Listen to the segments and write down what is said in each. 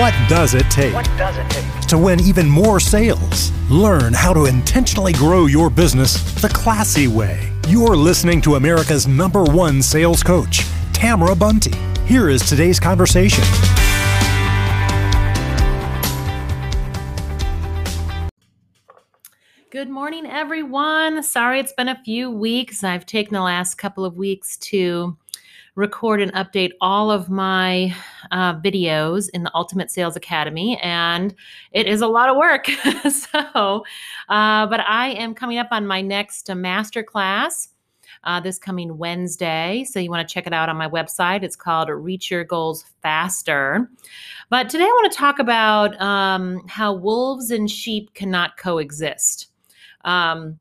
What does it take? What does it take? To win even more sales. Learn how to intentionally grow your business the classy way. You're listening to America's number one sales coach, Tamara Bunte. Here is today's conversation. Good morning, everyone. Sorry it's been a few weeks. I've taken the last couple of weeks to record and update all of my uh, videos in the Ultimate Sales Academy, and it is a lot of work. so, uh, but I am coming up on my next uh, master class. Uh, this coming Wednesday. So you want to check it out on my website. It's called Reach Your Goals Faster. But today I want to talk about um, how wolves and sheep cannot coexist. Um,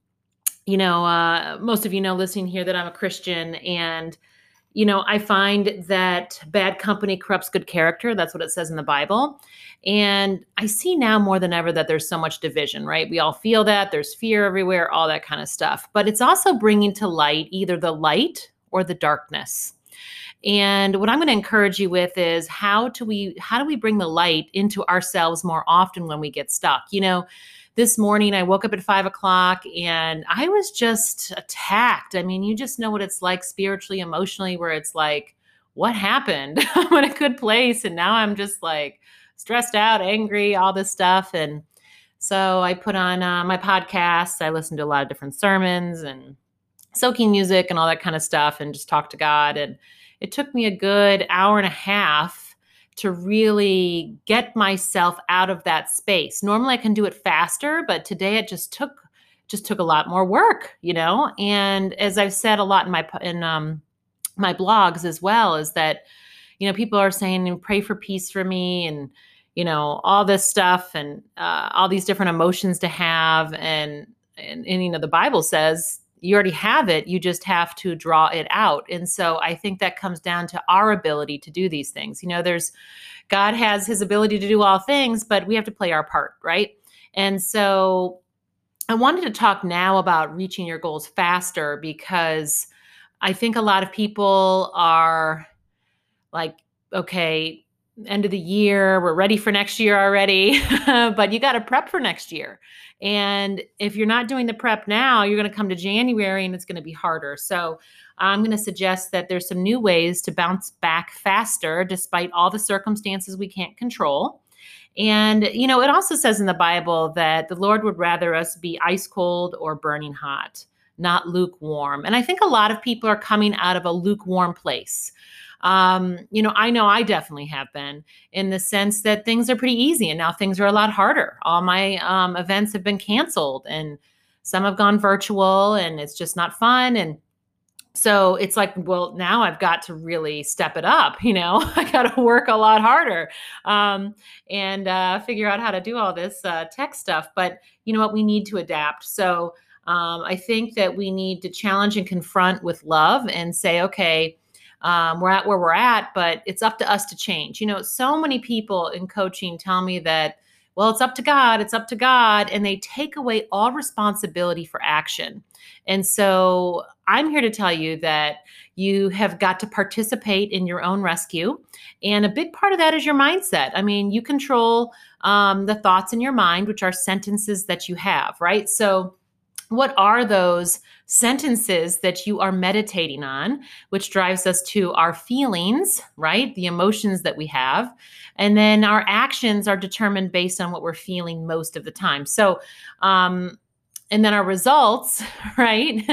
you know, uh, most of you know listening here that I'm a Christian, and you know, I find that bad company corrupts good character. That's what it says in the Bible. And I see now more than ever that there's so much division, right? We all feel that. There's fear everywhere, all that kind of stuff. But it's also bringing to light either the light or the darkness. And what I'm going to encourage you with is how do we how do we bring the light into ourselves more often when we get stuck? You know, this morning I woke up at five o'clock and I was just attacked. I mean, you just know what it's like spiritually, emotionally, where it's like, what happened? I'm in a good place. And now I'm just like stressed out, angry, all this stuff. And so I put on uh, my podcasts. I listened to a lot of different sermons and soaking music and all that kind of stuff and just talked to God. And it took me a good hour and a half to really get myself out of that space. Normally I can do it faster, but today it just took just took a lot more work, you know? And as I've said a lot in my in um my blogs as well is that you know, people are saying pray for peace for me and you know, all this stuff and uh, all these different emotions to have and, and and you know, the Bible says you already have it you just have to draw it out. And so i think that comes down to our ability to do these things. You know there's god has his ability to do all things but we have to play our part right? And so i wanted to talk now about reaching your goals faster because i think a lot of people are like okay end of the year we're ready for next year already but you got to prep for next year and if you're not doing the prep now, you're going to come to January and it's going to be harder. So I'm going to suggest that there's some new ways to bounce back faster despite all the circumstances we can't control. And, you know, it also says in the Bible that the Lord would rather us be ice cold or burning hot, not lukewarm. And I think a lot of people are coming out of a lukewarm place um, you know, I know I definitely have been in the sense that things are pretty easy and now things are a lot harder. All my um, events have been canceled and some have gone virtual and it's just not fun. And so it's like, well, now I've got to really step it up. You know, I got to work a lot harder um, and uh, figure out how to do all this uh, tech stuff. But you know what? We need to adapt. So um, I think that we need to challenge and confront with love and say, okay, um, we're at where we're at, but it's up to us to change. You know, so many people in coaching tell me that, well, it's up to God, it's up to God, and they take away all responsibility for action. And so I'm here to tell you that you have got to participate in your own rescue. And a big part of that is your mindset. I mean, you control um, the thoughts in your mind, which are sentences that you have, right? So, what are those sentences that you are meditating on, which drives us to our feelings, right? The emotions that we have. And then our actions are determined based on what we're feeling most of the time. So, um, and then our results, right?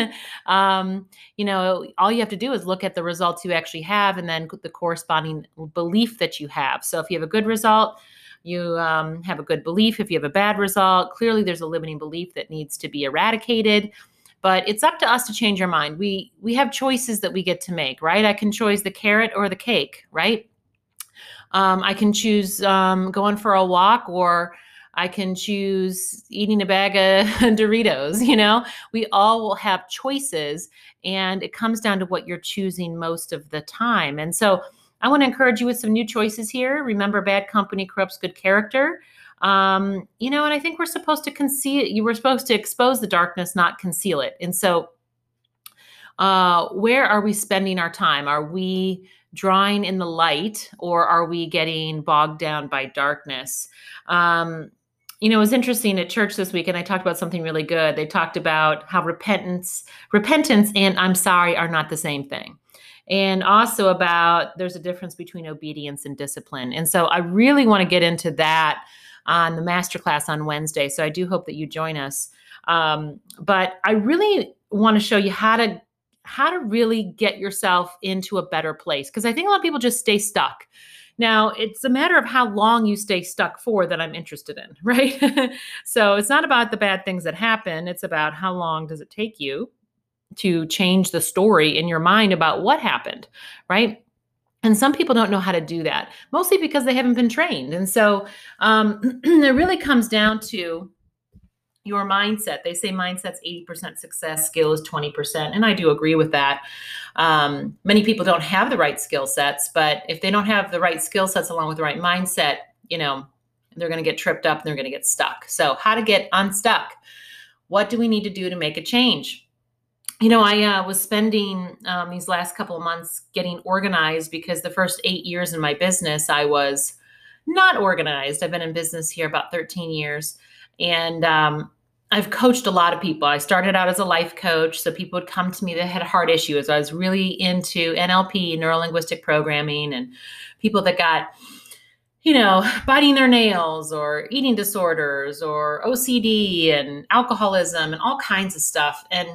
um, you know, all you have to do is look at the results you actually have and then the corresponding belief that you have. So if you have a good result, you um, have a good belief. If you have a bad result, clearly there's a limiting belief that needs to be eradicated. But it's up to us to change our mind. We we have choices that we get to make, right? I can choose the carrot or the cake, right? Um, I can choose um, going for a walk or I can choose eating a bag of Doritos. You know, we all will have choices, and it comes down to what you're choosing most of the time. And so, I want to encourage you with some new choices here. Remember, bad company corrupts good character. Um, you know, and I think we're supposed to conceal, you were supposed to expose the darkness, not conceal it. And so, uh, where are we spending our time? Are we drawing in the light or are we getting bogged down by darkness? Um, you know, it was interesting at church this week, and I talked about something really good. They talked about how repentance, repentance, and I'm sorry are not the same thing, and also about there's a difference between obedience and discipline. And so, I really want to get into that on the masterclass on Wednesday. So I do hope that you join us. Um, but I really want to show you how to how to really get yourself into a better place because I think a lot of people just stay stuck. Now, it's a matter of how long you stay stuck for that I'm interested in, right? so it's not about the bad things that happen, it's about how long does it take you to change the story in your mind about what happened, right? And some people don't know how to do that, mostly because they haven't been trained. And so um, it really comes down to your mindset. They say mindset's 80% success, skill is 20%. And I do agree with that. Um, many people don't have the right skill sets, but if they don't have the right skill sets along with the right mindset, you know, they're going to get tripped up and they're going to get stuck. So, how to get unstuck? What do we need to do to make a change? You know, I uh, was spending um, these last couple of months getting organized because the first eight years in my business, I was not organized. I've been in business here about 13 years. And um, I've coached a lot of people. I started out as a life coach, so people would come to me that had heart issues. I was really into NLP, neuro linguistic programming, and people that got, you know, biting their nails or eating disorders or OCD and alcoholism and all kinds of stuff. And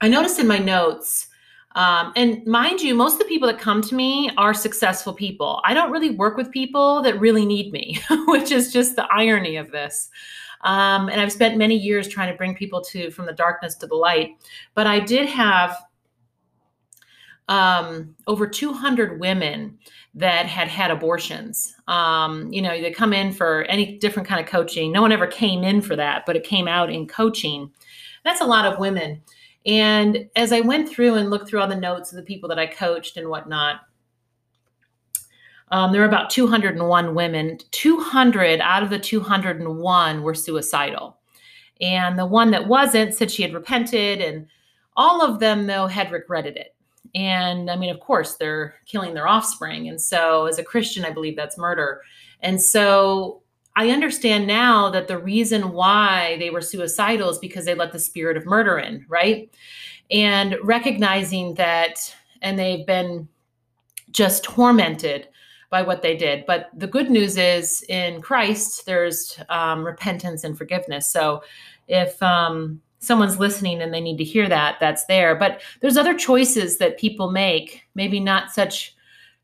I noticed in my notes, um, and mind you, most of the people that come to me are successful people. I don't really work with people that really need me, which is just the irony of this. Um, and I've spent many years trying to bring people to from the darkness to the light. But I did have um, over 200 women that had had abortions. Um, you know, they come in for any different kind of coaching. No one ever came in for that, but it came out in coaching. That's a lot of women. And as I went through and looked through all the notes of the people that I coached and whatnot, um, there were about 201 women. 200 out of the 201 were suicidal. And the one that wasn't said she had repented, and all of them, though, had regretted it. And I mean, of course, they're killing their offspring. And so, as a Christian, I believe that's murder. And so, I understand now that the reason why they were suicidal is because they let the spirit of murder in, right? And recognizing that, and they've been just tormented by what they did. But the good news is in Christ, there's um, repentance and forgiveness. So if um, someone's listening and they need to hear that, that's there. But there's other choices that people make, maybe not such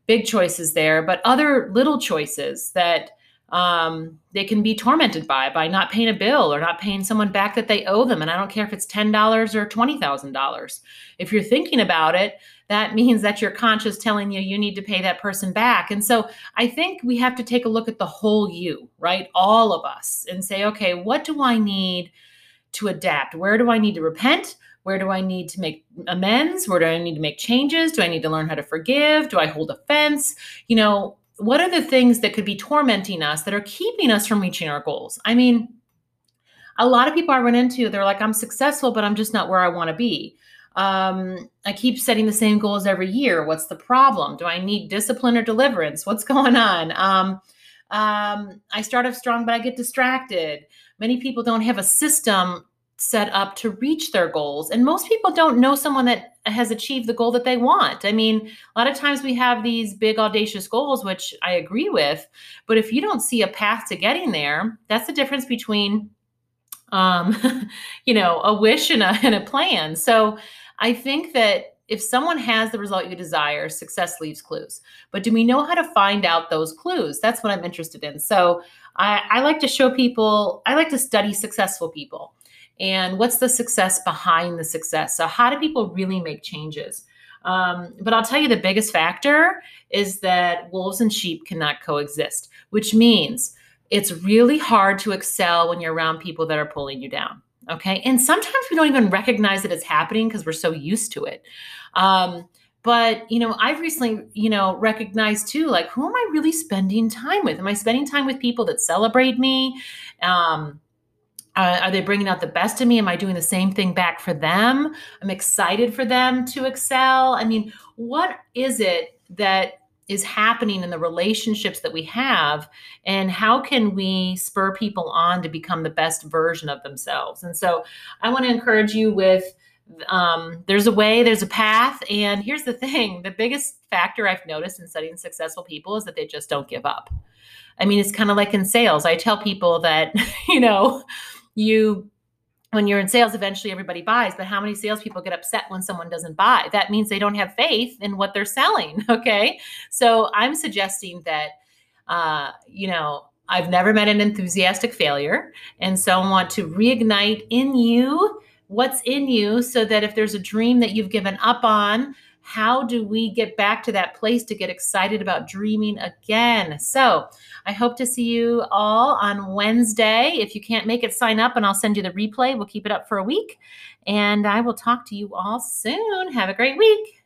big choices there, but other little choices that um, they can be tormented by by not paying a bill or not paying someone back that they owe them. And I don't care if it's ten dollars or twenty thousand dollars. If you're thinking about it, that means that your conscious telling you you need to pay that person back. And so I think we have to take a look at the whole you, right? All of us, and say, okay, what do I need to adapt? Where do I need to repent? Where do I need to make amends? Where do I need to make changes? Do I need to learn how to forgive? Do I hold offense? You know, what are the things that could be tormenting us that are keeping us from reaching our goals? I mean, a lot of people I run into, they're like, I'm successful, but I'm just not where I want to be. Um, I keep setting the same goals every year. What's the problem? Do I need discipline or deliverance? What's going on? Um, um, I start off strong, but I get distracted. Many people don't have a system set up to reach their goals. And most people don't know someone that has achieved the goal that they want. I mean, a lot of times we have these big, audacious goals, which I agree with. But if you don't see a path to getting there, that's the difference between, um, you know, a wish and a, and a plan. So I think that if someone has the result you desire, success leaves clues. But do we know how to find out those clues? That's what I'm interested in. So I, I like to show people, I like to study successful people and what's the success behind the success. So, how do people really make changes? Um, but I'll tell you the biggest factor is that wolves and sheep cannot coexist, which means it's really hard to excel when you're around people that are pulling you down. Okay. And sometimes we don't even recognize that it's happening because we're so used to it. Um, but you know i've recently you know recognized too like who am i really spending time with am i spending time with people that celebrate me um, Uh, are they bringing out the best in me? Am I doing the same thing back for them? I'm excited for them to excel. I mean, what is it that is happening in the relationships that we have and how can we spur people on to become the best version of themselves and so i want to encourage you with um, there's a way there's a path and here's the thing the biggest factor i've noticed in studying successful people is that they just don't give up i mean it's kind of like in sales i tell people that you know you when you're in sales, eventually everybody buys. But how many salespeople get upset when someone doesn't buy? That means they don't have faith in what they're selling. Okay. So I'm suggesting that, uh, you know, I've never met an enthusiastic failure. And so I want to reignite in you what's in you so that if there's a dream that you've given up on, how do we get back to that place to get excited about dreaming again? So I hope to see you all on Wednesday. If you can't make it, sign up and I'll send you the replay. We'll keep it up for a week. And I will talk to you all soon. Have a great week.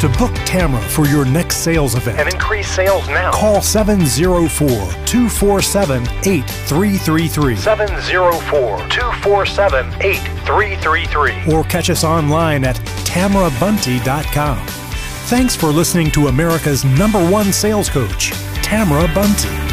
To book Tamra for your next sales event and increase sales now, call 704 247 8333 704 247 8333 or catch us online at tamrabunty.com. Thanks for listening to America's number one sales coach, Tamra Bunty.